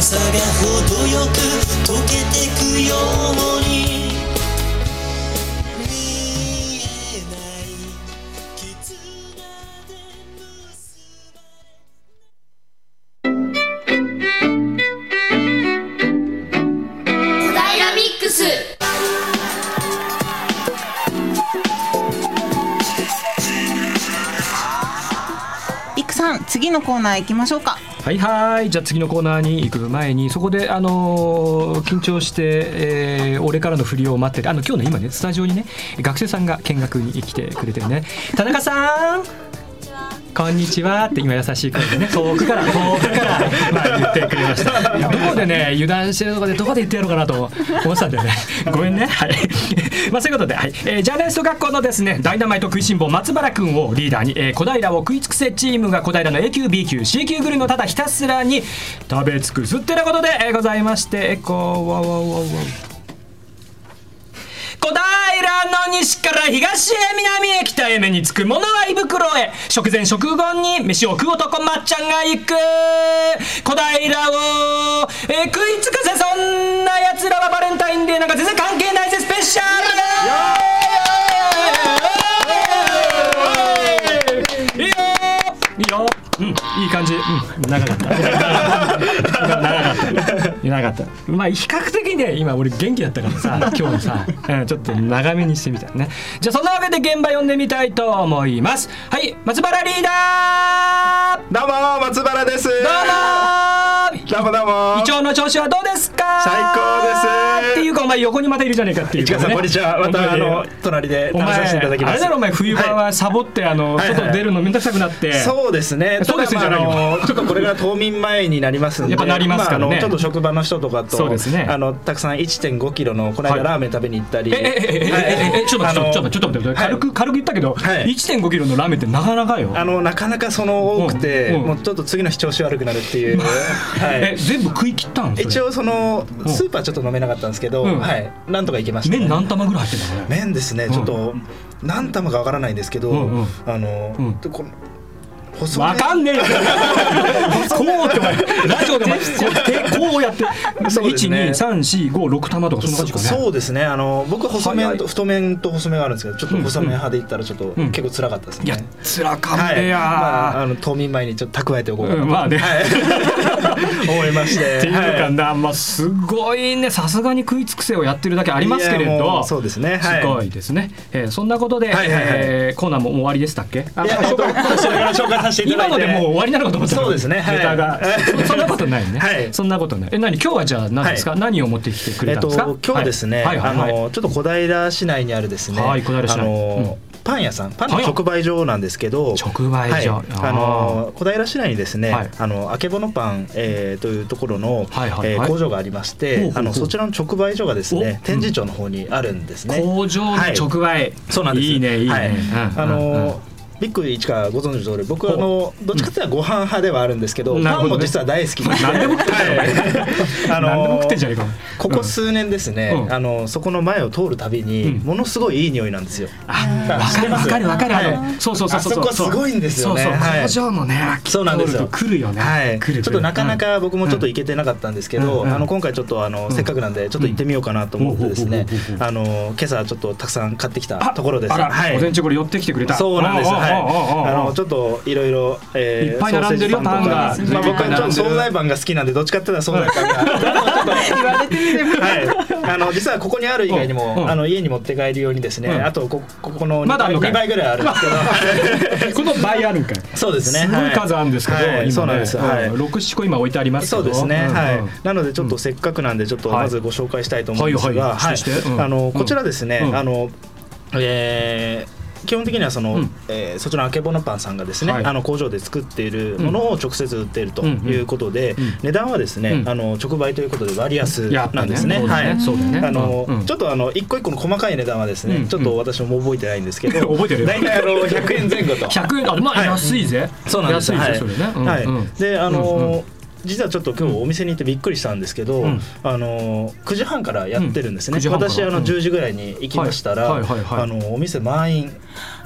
さが程よく溶けてくようにのコーナー行きましょうか。はいはい。じゃあ次のコーナーに行く前にそこであのー緊張して、えー俺からの振りを待っててあの今日ね今ねスタジオにね学生さんが見学に来てくれてるね。田中さんこんにちはって今優しい声でね遠くから遠くからまあ言ってくれました。どこでね油断してるとこでどこで言ってやろうかなと思ってたんだよね。ごめんね。はい。まあそういうことで、はい。えージャーナリスト学校のですねダイナマイト食いしん坊松原君をリーダーに、えー小平を食い尽くせチームが小平の A 級 B 級 C 級グルメをただひたすらに食べ尽くすってなことで、えございましてえーこうわわわわ。小平の西から東へ南へ北へ目につく者は胃袋へ。食前食後に飯を食う男まっちゃんが行く。小平を、えー食い尽くせそんな奴らはバレンタインデーなんか全然関係ないぜスペシャルいいよいいようん、いい感じ、うん、長かった。長かった。長かったまあ比較的ね今俺元気だったからさ今日さ、うん、ちょっと長めにしてみたね。じゃあそんなわけで現場読んでみたいと思います。はい松原リーダー。どうも松原です。どうもどうもどうも。胃腸の調子はどうですか？最高です。っていうかお前横にまたいるじゃねえかっていう、ね。市川さんこんにちは。またあの隣でお前あれだろお前冬場はサボってあの外出るの面倒くさくなって。そうですね。そうですじゃないよ。ちょっとこれが冬眠前になりますんで。やっぱなりますからね。ちょっと職場の人とかとあのたくさん1.5キロのこの間ラーメン食べに行ったり。ええちょっとちょっとちょっと待って軽く軽く言ったけど1.5キロのラーメンってなかなかよ。あのなかなかその多くてもうちょっと次の日調子悪くなるっていう。はい。全部食い切ったん？一応そのうん。スーパーちょっと飲めなかったんですけど、うん。はい、なんとか行けました、麺何玉ぐらい入ってんだこれ。麺ですね、ちょっと何玉かわからないんですけど、あの、うん。でこのわかんねえよ。こうってラジオでこう手こうやってそうですね。一二三四五六玉とかそんな感じかね。そうですね。あの僕細麺と太麺と細麺があるんですけどちょっと細麺派で言ったらちょっとうん結構辛かったですね、いや辛かんはい。ねや。まあ、あの冬眠前にちょっと蓄えておこうかなまあね。はい、思いまして。っていうかはい。な、まあすごいねさすがに食い尽くせをやってるだけありますけれど。うそうですね。はい。すごいですね、えーそんなことで、えーコーナーも終わりでしたっけ？あいやえっとこれから紹介させていただいて今のでもう終わりなのかと思ったの。そうですね。はい。ネタが、そ そんなことないね、はい。そんなことない。え何？今日はじゃあ何ですか、はい。何を持ってきてくえっとれたんですか、今日はですね、はいはいはい。はいあのちょっと小平市内にあるですね、はい小平市内。あの、パン屋さん。パンの直売所なんですけど直売所。はい、あの小平市内にですね、はい。あのあけぼのパン、えー、というところの、はいはいはい。えー工場がありましてあのそちらの直売所がですねお天神町の方にあるんですね。工場の直売、そうなんです。いいねいいね、はい。うんあのうん。うんビッグ市川ご存知の通り僕はあのどっちかというとご飯派ではあるんですけど、なるほどね。パンも実は大好きで。何でも食って あのここ数年ですね、うん。あのそこの前を通るたびに、うん。ものすごいいい匂いなんですよ。あわかるわかる。わかる、そうそうそうそう。あそこすごいんですよね。そうそう、はい。工場のねそうなんですよ。来るよね、はい、ちょっとなかなか僕もちょっと行けてなかったんですけど、うん。うん。あの今回ちょっとあの、うんせっかくなんでちょっと行ってみようかなと思ってですねうん。あの今朝ちょっとたくさん買ってきたあところです。はい。午前中これ寄ってきてくれた。そうなんです。はい。あのちょっといろいろ、えいっぱい並んでるよパンがまあ僕はちょっと惣菜パンが好きなんでどっちかっていうと惣菜パンが。言われてみれば。はい。あの実はここにある以外にも、うん。うん。あの家に持って帰るようにですね、うん。あとこここの2倍まだあんのかい？二倍ぐらいあるんですけど。この倍あるんかい？そうですね。すごい数あるんですけど、はい。今ね。そうなんです。はい。六七個今置いてありますけど。そうですね、ん。はい。うんなのでちょっとせっかくなんでちょっとはいまずご紹介したいと思うんですはいが、こちらですね、うん。あの、えー基本的にはその、うん。えーそちらのあけぼのパンさんがですね、はい。あの工場で作っているものを直接売っているということで、値段はですね、うん。あの直売ということで割安なんですね。そうだね。そうだよね。あの、うん。ちょっとあの一個一個の細かい値段はですね、うん。ちょっと私も覚えてないんですけど、覚えてるよ。大体あの100円前後と。百円あまあ、はい。安いぜ。そうなんです。安いぜ、はい。それね、うん。はい。うん。であの実はちょっと今日お店に行ってびっくりしたんですけど、うん。あのー9時半からやってるんですね、うん。9時半から。私あのうん10時ぐらいに行きましたら、あのお店満員。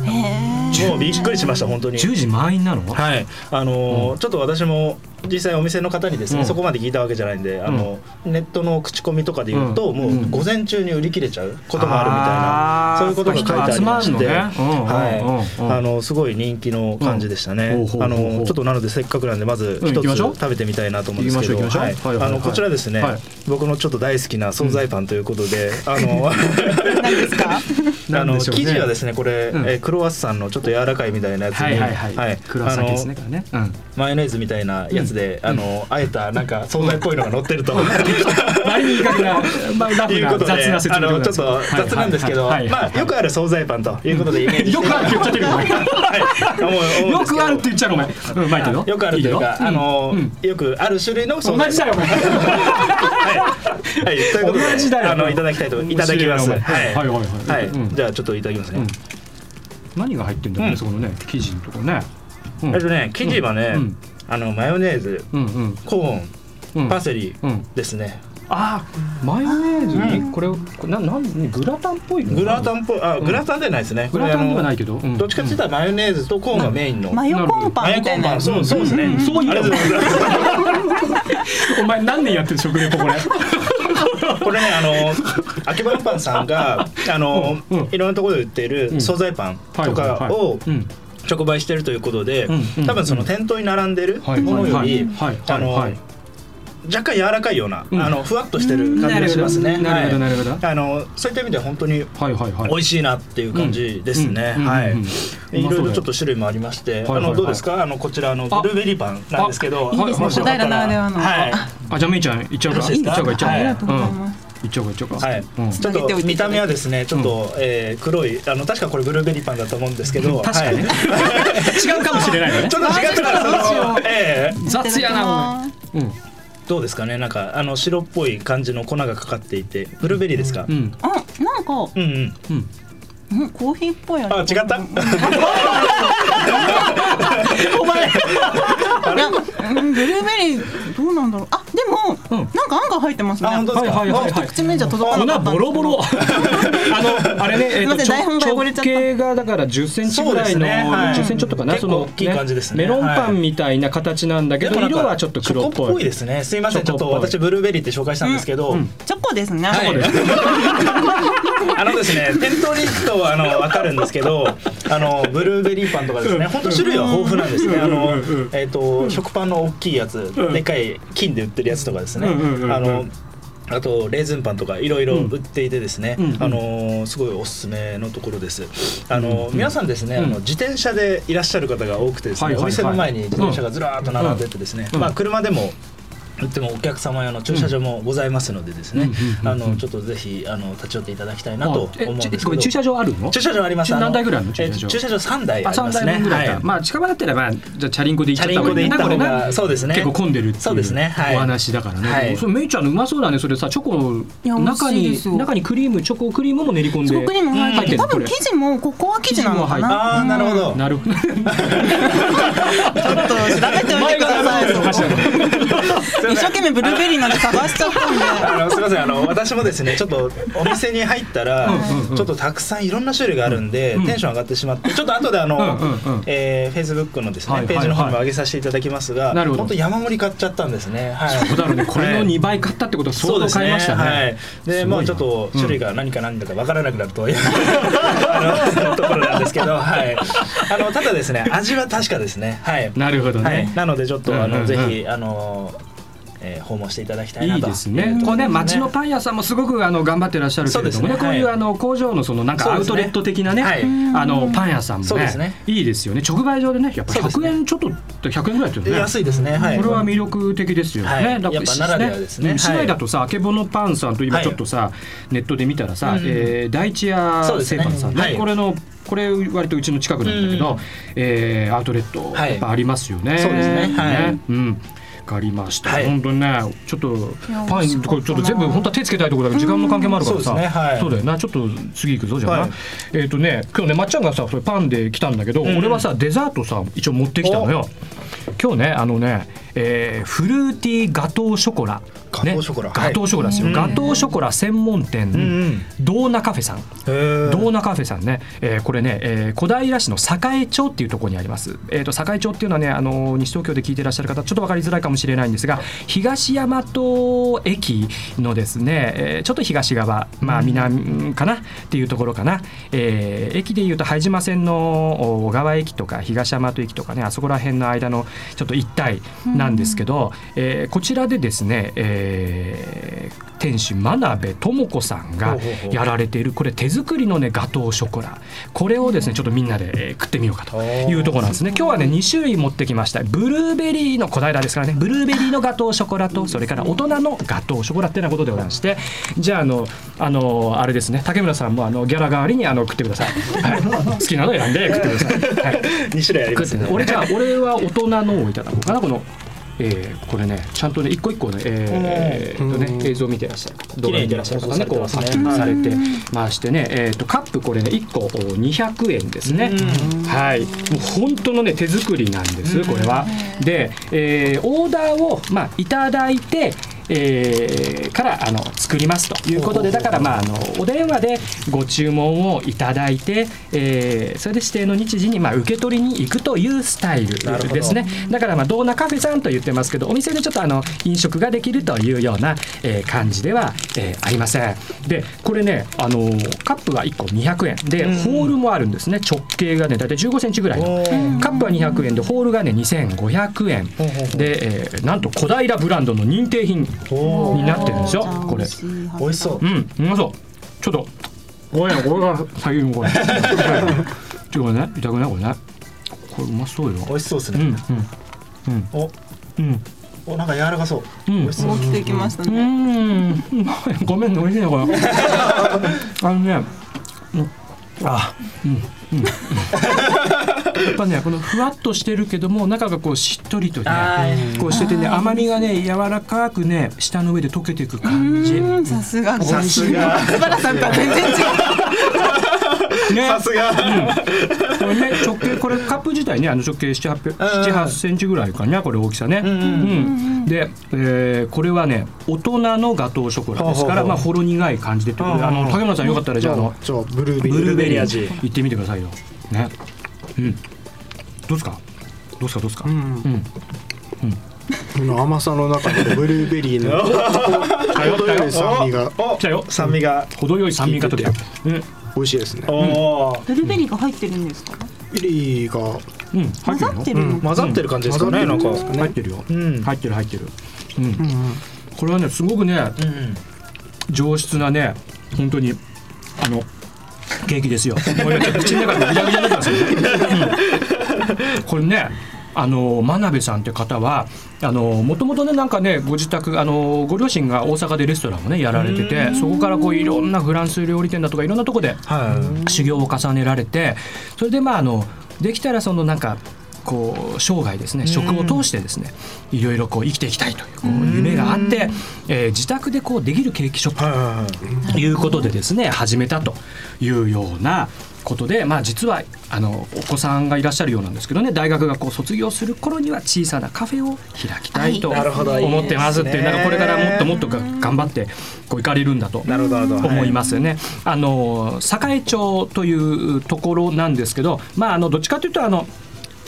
へもうびっくりしました本当に。10時満員なの、はい。あのーうん。ちょっと私も実際お店の方にですね、うん。そこまで聞いたわけじゃないんであの、ネットの口コミとかで言うと、うん。もう午前中に売り切れちゃうこともあるみたいなそういうことが書いてありまして、ね。うんうんうんうん。はい、あのすごい人気の感じでしたね。あのちょっとなのでせっかくなんでまず一つ食べてみたいなと思うんですけど、はい。あのこちらですね、はい。僕のちょっと大好きな惣菜パンということで、あの 何ですか？あの生地はですねこれ、うん。えークロワッサンのちょっと柔らかいみたいなやつに、はいはいはい。クロワッサンですねマヨネーズみたいなやつで、あのあえたなんか惣菜っぽいのが乗ってると。割にいい加減なないうことで雑な説あのちょっと雑なんですけど、まあよくある惣菜パンということでイメージよくあるって言っちゃってる。はい。よくあるって言っちゃうの。お前うん。うまいけど。よくあるというかよ。あのうん。よくある種類の同惣菜じだよはい、はい、というこあのいただきたいといただきます。はい。はいはいはい。はい。うん。じゃあちょっといただきますね、うん。何が入ってんだろうね、うん。そこのね生地のとこね、うん。えっとね生地はね、うんあのマヨネーズうんうん。コーンうん。パセリうん。ですね、あーマヨネーズにこれをこれななんグラタンっぽいのグラタンっぽいあグラタンじゃないですね、グラタンではないけけど、うん。どっちかって言ったらマヨネーズとコーンがメインの、マヨコンパンみたいな。そうそうですね、そういうお前何年やってる食レポこれ？これねあの秋葉パンさんがあの、うんうん。いろんなところで売っている惣菜パンとかをうん直売してるということで、うんうん。多分その店頭に並んでるはいものより、はい。はいあの、はい。若干柔らかいような、うん。あのふわっとしてる感じがしますね。なるほどなるほどあのそういった意味では本当にはいはいはい。美味しいなっていう感じですね。うん。はい。いろいろちょっと種類もありまして、あのどうですか？あのこちらのあブルーベリーパンなんですけど、あいいですねはのは。い。あじゃあめいちゃんいっちゃうかいっちゃうか？いっちゃうかはい。ありがとうございます、いっちゃうか。い。っちゃうかはい、うんちょっと見た目はですねちょっと、えー黒いあの確かこれブルーベリーパンだと思うんですけど。確かにね。はい。違うかもしれないよね。ちょっと違ったらそどうしようの ええ雑やな。うん。どうですかね？なんかあの白っぽい感じの粉がかかっていて。ブルーベリーですか、うん。あなんか、うんうん。うん。うん、コーヒーっぽい味。あ違った？お前ブルーベリーどうなんだろう？あでも、うん。なんかあんが入ってますね。あ本当ですか、はいはいはいはい。一口目じゃ届かなボロボロ。あのあれね、えっとすいません台本が汚れちゃった。直径がだから10センチぐらいの、ね。はい。10センチちょっとかな？結構大きい感じですね。メロンパンみたいな形なんだけど、色はちょっと黒っチョコっぽいですね。すいませんちょっと私ブルーベリーって紹介したんですけど、うん。チョコですね、はい。あのですね店頭に行くとあの分かるんですけどあのブルーベリーパンとかですね。本当種類は豊富なんですね。あのえっと食パンの大きいやつうん。でかい金で売ってるやつとかですね。あのあとレーズンパンとかいろいろ売っていてですね、うんあのすごいおすすめのところです。あの、うん皆さんですね、うん。あの自転車でいらっしゃる方が多くてですね、はいはいはい。お店の前に自転車がずらーっと並んでてですね、うん。まあ車でも売ってもお客様用の駐車場もございますのでですね、うんあのちょっとぜひあの立ち寄っていただきたいなと思うんえですけど。駐車場あるの駐車場あります。何台ぐらいの駐え車場駐車場三台ありますね。はいまあ近場だったらまあじゃあチャリンコで行っちゃった方がいいながそうですね。結構混んでるっていうそうですねはいお話だからね、はいそれめいちゃんのうまそうだねそれさチョコ中に中にクリームチョコクリームも練り込んでチョコクリームが入ってて多分生地もココア生地なのかなああなるほど。なるほどちょっと調べておいてください一生懸命ブルーベリーなんて探しちゃったんで。あのすみません。あの私もですねちょっとお店に入ったらちょっとたくさんいろんな種類があるんで、うん。テンション上がってしまってちょっと後であの、うえー、フェイスブックのですね、ページの方にも上げさせていただきますが、なるほど。本当山盛り買っちゃったんですね。はい。そうだろうね。これの2倍買ったってことは相当買いましたね。はい。で、まあちょっと種類が何か何だかわからなくなるという、あのところなんですけど、はい。あのただですね、味は確かですね。はい。なるほどね、はい。なのでちょっとあの、ぜひあの、えー訪問していただきたいないと。いですね。これね町のパン屋さんもすごくあの頑張ってらっしゃるけれどもね、ね。こういうはいあの工場のそのなんかアウトレット的なね、はい。あのパン屋さんもね。いいですよね。直売所でねやっぱ100そうですね。円ちょっと100円ぐらいっていうのね。安いですね。はい。これは魅力的ですよね。はい。だから市はい。内だとさ、あけぼのパンさんと今はい。ちょっとさ、ネットで見たらさ、うんえー第一屋製パンさんね、はい。これのこれ割とうちの近くなんだけど、うんえーアウトレットはいやっぱありますよね。そうですね。はい。うん。わかりました。はい。本当にね、ちょっとやパンこれちょっと全部本当は手つけたいところだけど時間の関係もあるからさ、そうですね。はい。そうだよな。ちょっと次行くぞじゃあな。はい。えっ、とね、今日ねまっちゃんがさそれパンで来たんだけど、ん。俺はさデザートさ一応持ってきたのよ。今日ねあのね、えーフルーティーガトーショコラガトーショコラ。ねガトーショコラですよ、はいガトーショコラ専門店、んドーナカフェさん。へー。ドーナカフェさんね、えーこれね、えー小平市の栄町っていうところにあります。えっ、と栄町っていうのはね、あの西東京で聞いてらっしゃる方ちょっと分かりづらいかもしれないんですが、東大和駅のですね、えーちょっと東側、まあ南かなっていうところかな。えー駅でいうと拝島線の小川駅とか東大和駅とかね、あそこら辺の間のちょっと一帯なんですけど、えーこちらでですね、えー店主真鍋智子さんがやられているこれ手作りのねガトーショコラ。これをですねちょっとみんなで、えー食ってみようかというところなんですね。今日はね2種類持ってきました。ブルーベリーの小平ですからね。ブルーベリーのガトーショコラとそれから大人のガトーショコラっていうようなことでございまして。じゃああのあのあれですね。竹村さんもあのギャラ代わりにあの食ってください、はい、好きなの選んで食ってください、はい。二種類ありますね。俺じゃあ俺は大人のをいただこうかな。この、えーこれねちゃんとね一個一個ね,、えーとね映像見てらっしゃる。動画見てらっしゃる方ねこうパックされてましてね、えー、とカップこれね1個200円ですね。はい。もう本当のね手作りなんですこれは。で、えーオーダーをまあいただいてえーからあの作りますということでだからまああのお電話でご注文をいただいて、えーそれで指定の日時にまあ受け取りに行くというスタイルですね。だからまあドーナカフェさんと言ってますけどお店でちょっとあの飲食ができるというような、えー感じでは、えーありません。でこれねあのカップが1個200円。でホールもあるんですね。直径がね大体15センチぐらいの。カップは200円でホールがね2500円。で、えーなんと小平ブランドの認定品になってるんですよこれ。美味しそう。うんうまそう。ちょっと。これねこれが最近これちょっとねいただくねこれね。これうまそうよ。美味しそうですうんねうん。お。うん。おなんか柔らかそう。うん。美味しそう大きくいきましたうね。ん。ごめんね美味しいねこれ。あのねうん。あ。うんうん やっぱねこのふわっとしてるけども中がこうしっとりとねこうしててね甘みがね柔らかくね舌の上で溶けていく感じ。うんさすが。さすが。松原さんとは全然違う。ね。さすが。これね直径これカップ自体ねあの直径7 8センチぐらいかなこれ大きさね。うんで、えーこれはね大人のガトーショコラですからまあほろ苦い感じでってことであの竹村さんよかったらじゃああのブルーベリー味行ってみてくださいよ。ね。うん。どうですか？どうですか？どうですか？うんうん。この甘さの中で ブルーベリーの程よい酸味がお来たよ酸味が程よい酸味がとってる。うん。美味しいですねブルーベリーが入ってるんですか？ベリーがうん。混ざってる。混ざってる感じですかねなんか入ってるよ。うん入ってる入ってる。うん。これはねすごくねうん上質なね本当にあのケーキですよ。もう今ちょっと口の中でぐちゃぐちゃになってますよね。うんこれね。あの真鍋さんって方はあのもともとねなんかねご自宅あのご両親が大阪でレストランをねやられててそこからこういろんなフランス料理店だとかいろんなとこではい修行を重ねられてそれでまああのできたらそのなんかこう生涯ですね食を通してですねいろいろこう生きていきたいというこう夢があって、えー自宅でこうできるケーキショップということでですね始めたというようなことで、まあ、実はあのお子さんがいらっしゃるようなんですけどね大学がこう卒業する頃には小さなカフェを開きたいと思ってますっていうなんかこれからもっともっとが頑張ってこう行かれるんだと思いますよね。あの栄町というところなんですけど、まああのどっちかというとあの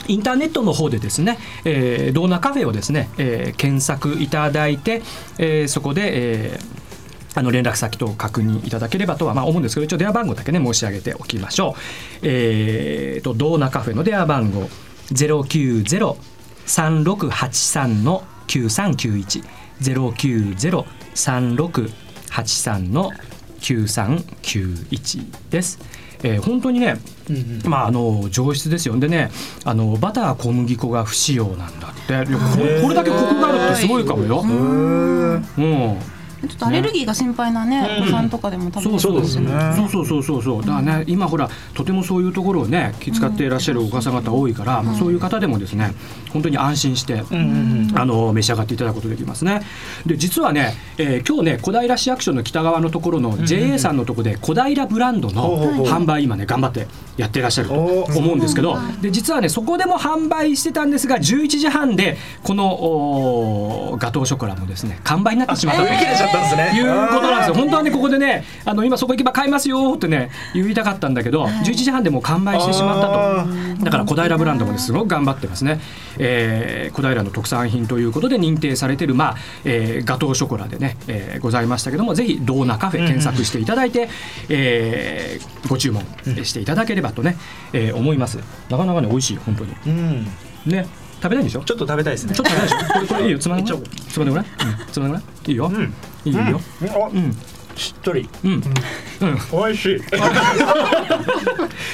インターネットの方でですね、えー、ドーナカフェをですね、えー検索いただいて、えーそこで、えーあの連絡先等確認いただければとはまあ思うんですけど一応電話番号だけね申し上げておきましょう。えーとドーナカフェの電話番号0 9 0 3 6 8 3の9391 090 3683の9391です。えー本当にね、まああの上質ですよ。でね、あのバター小麦粉が不使用なんだって。これだけコクがあるってすごいかもよ。うん。ちょっとアレルギーが心配なね、お子さんとかでも食べそうそうてほしいな。そうそうそうそうそう。だからね今ほらとてもそういうところをね気遣っていらっしゃるお母さん方多いから、まあそういう方でもですね本当に安心して、あの召し上がっていただくことできますね。で実はね、えー今日ね小平市役所の北側のところの JA さんのところで小平ブランドの販売今ね頑張ってやってらっしゃると思うんですけどで実はねそこでも販売してたんですが11時半でこのおガトーショコラもですね完売になってしまったと売り切れちゃったんですね。いうことなんですよ。本当はねここでねあの今そこ行けば買えますよってね言いたかったんだけど11時半でもう完売してしまったあとだから小平ブランドもねすごく頑張ってますね、えー小平の特産品ということで認定されている、まあえーガトーショコラでね、えーございましたけどもぜひドーナカフェ検索していただいて、えーご注文していただければとね、えー思います。なかなかね美味しい本当に。うん。ね食べたいんでしょ？ちょっと食べたいですね。ちょっと食べたいでしょ？これこれいいよ。つまんでごらんつまんでごらん、うん、つまんでごらんいいよ、ん。いいよいいよ。うん。うんしっとり。うん、うん、美味しい。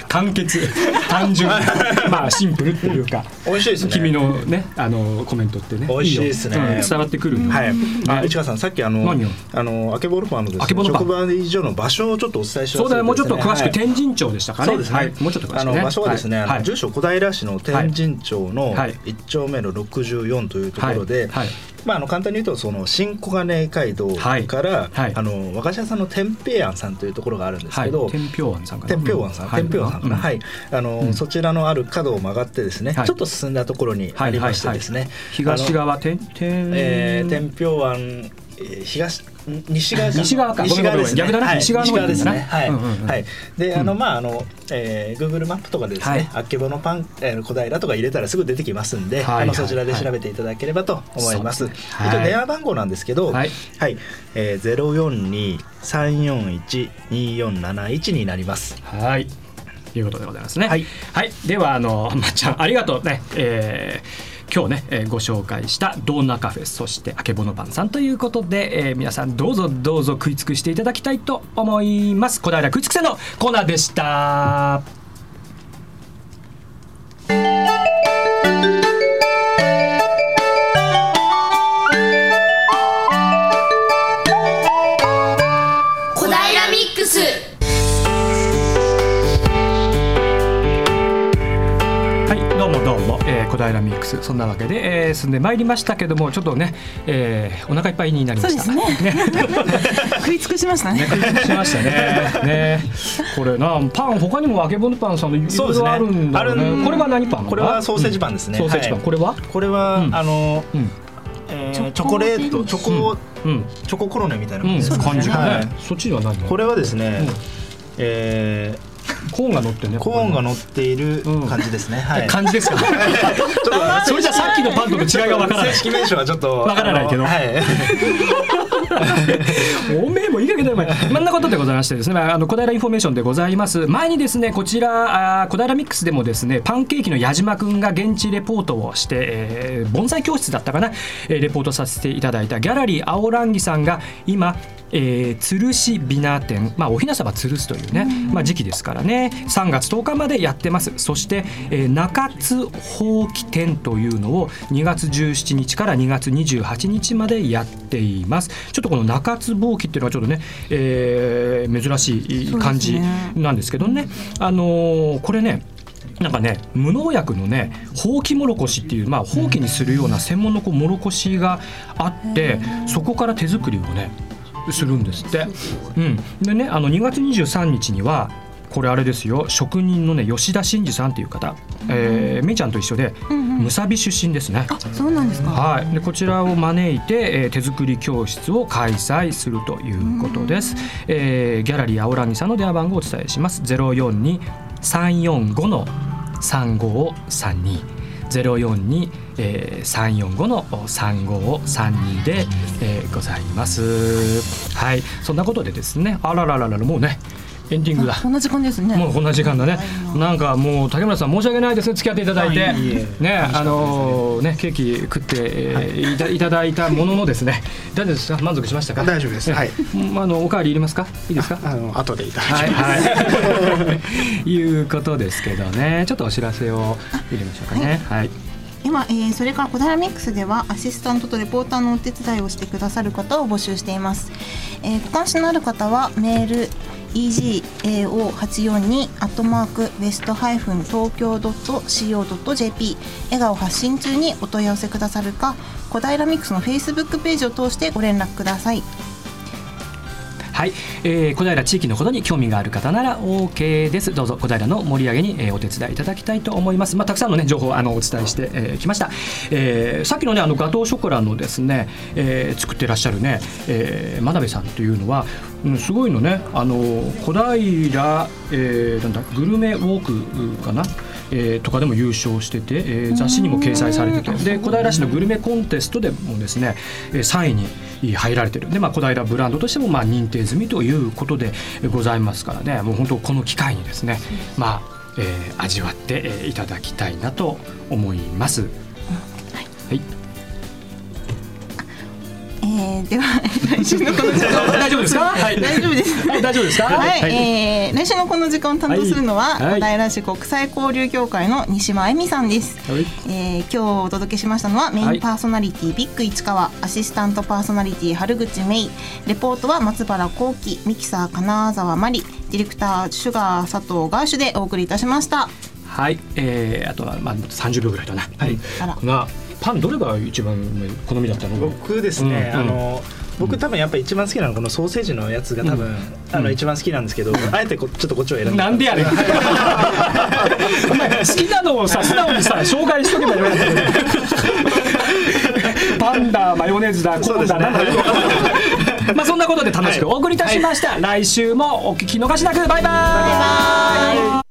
簡潔。単純。まあシンプルっていうか。美味しいですね。君のねあのコメントってね。美味しいですね。よ。うん。伝わってくる。よはい、あね市川さんさっきあのあのアケボルパンのですね。あけぼのパン直売所の場所をちょっとお伝えしますそうだねもうちょっと詳しくはい天神町でしたかねそうです。ね、はい。もうちょっと詳し場所はですね、住所小平市の天神町のはい。一丁目の64というところで、まああの簡単に言うとその新小金街道から、はい。はいあの和菓子屋さんの天平庵さんというところがあるんですはい。けど、天平庵さんかな。天平庵さん、う天平庵さんかな、うんはい、あの、うん。そちらのある角を曲がってですね、はい。ちょっと進んだところにありましてですね、東側天天えー、天平庵、えー東ん西側か。西側か。西側ですね。逆だなはい。西側の方ですね。はい、うんうんうん。はい。であの、うん。まああの、えー、Google マップとかでですはい。ね、あけぼのパン、えー、小平とか入れたらすぐ出てきますんで、はい。あのそちらで調べていただければと思います。はい。一応電話番号なんですけど、はい。はい、えー、042三四一二四七一になります。はい。ということでございますね。はい、ではあのまっちゃんありがとう。ね。えー今日ね、えーご紹介したドーナカフェそしてあけぼのパンさんということで、えー皆さんどうぞどうぞ食い尽くしていただきたいと思います。小平食い尽くせのコーナーでした。小平ミックスそんなわけで、えー進んでまいりましたけどもちょっとね、えーお腹いっぱいになりました。そうですね。食い尽くしましたね。食い尽くしましたね。ね、これなパン他にもあけぼのパンさんのいろいそうですねろあるんだろうね。あるこれは何パン？これはソーセージパンですね。うんソーセージパン。はいこれは？これは、うん。あの、うん。えーチョコレートチョコ、うん。チョココロネみたいなうんものですね。感じがはい。ね。そっちには何？これはですね、うん。えーコーンが乗ってるね。コーンが乗乗っている感じですね。はい。感じですか？ちょっと それじゃさっきのパンとの違いがわからない。正式名称はちょっとわからないけどはい。おめえもいいかげだよお前。そんなことでございましてですね、まああの小平インフォメーションでございます。前にですねこちらあー小平ミックスでもですねパンケーキの矢島くんが現地レポートをして、えー盆栽教室だったかな、えーレポートさせていただいたギャラリー青蘭木さんが今えー、つるしビナ店、まあ、おひなさまつるすというね、まあ、時期ですからね。3月10日までやってます。そして、えー中津ほうき展というのを2月17日から2月28日までやっています。ちょっとこの中津ぼうきっていうのはちょっとね、えー珍しい感じなんですけどね。あのーこれねなんかね無農薬のねほうきもろこしっていうまあほうきにするような専門のこうもろこしがあってそこから手作りをねするんですって。うん、でねあの2月23日にはこれあれですよ職人のね吉田真二さんっていう方、えー、めいちゃんと一緒でむさび出身ですね。あ、そうなんですか。はい、でこちらを招いて、えー手作り教室を開催するということです。えーギャラリー青蘭木さんの電話番号をお伝えします。ゼロ四二三四五の三五三二。ゼロ四二三四五の三五三二で、えーございます。はい、そんなことでですね。あらららららもうねエンディングだ。こんな時間ですね。もうこんな時間だね。なんかもう竹村さん申し訳ないですね付き合っていただいて、あいいえねあのねケーキ食って、えーいたいただいたもののですね大丈夫ですか？満足しましたか？大丈夫ですはいうんあのおかわり入れますか？いいですか？あの後でいただきはいます、はい。いうことですけどねちょっとお知らせを入れましょうかね。はい。今、えーそれから小平ミックスではアシスタントとレポーターのお手伝いをしてくださる方を募集しています、えーご関心のある方はメール egao842 アットマークウエストハイフン東京 .co.jp 笑顔発信中にお問い合わせくださるか小平ミックスのフェイスブックページを通してご連絡ください。はい、えー、小平地域のことに興味がある方なら OK です。どうぞ小平の盛り上げに、えー、お手伝いいただきたいと思います。まあたくさんのね情報あのお伝えしてき、えー、来ました、えー、さっきのねあのガトーショコラのですね、えー、作ってらっしゃるね、えー、真鍋さんというのは、うん、すごいのねあの小平、えー、なんだグルメウォークかな？えー、とかでも優勝してて、えー、雑誌にも掲載されててで小平市のグルメコンテストでもですね3位に入られてる。で、まあ、小平ブランドとしてもまあ認定済みということでございますからね。もう本当この機会にですね、まあえー、味わってえーいただきたいなと思います。はいえー、では来週のこの時間を大丈夫ですか？はい大丈夫です。はい大丈夫ですか？はい、えー、来週のこの時間を担当するのは、はい小平市国際交流協会の西間恵美さんです。はいえー、今日お届けしましたのはメインパーソナリティ、ビッグ市川アシスタントパーソナリティ春口芽衣レポートは松原幸喜ミキサー金沢真理ディレクターシュガー佐藤ガーシュでお送りいたしましたはい、えー、あとはまあ30秒ぐらいだな。はい。あらがパンどれが一番好みだったの？僕ですね、うんあの僕多分やっぱり一番好きなのはこのソーセージのやつが多分、あの一番好きなんですけど、あえてこちょっとこっちを選んでなんでやねん。お前好きなのをさ素直にさ紹介しとけばよかったパンダマヨネーズだコーンだなんまあそんなことで楽しくお送りいたしました、来週もお聞き逃しなく。バイバイ。バイバイ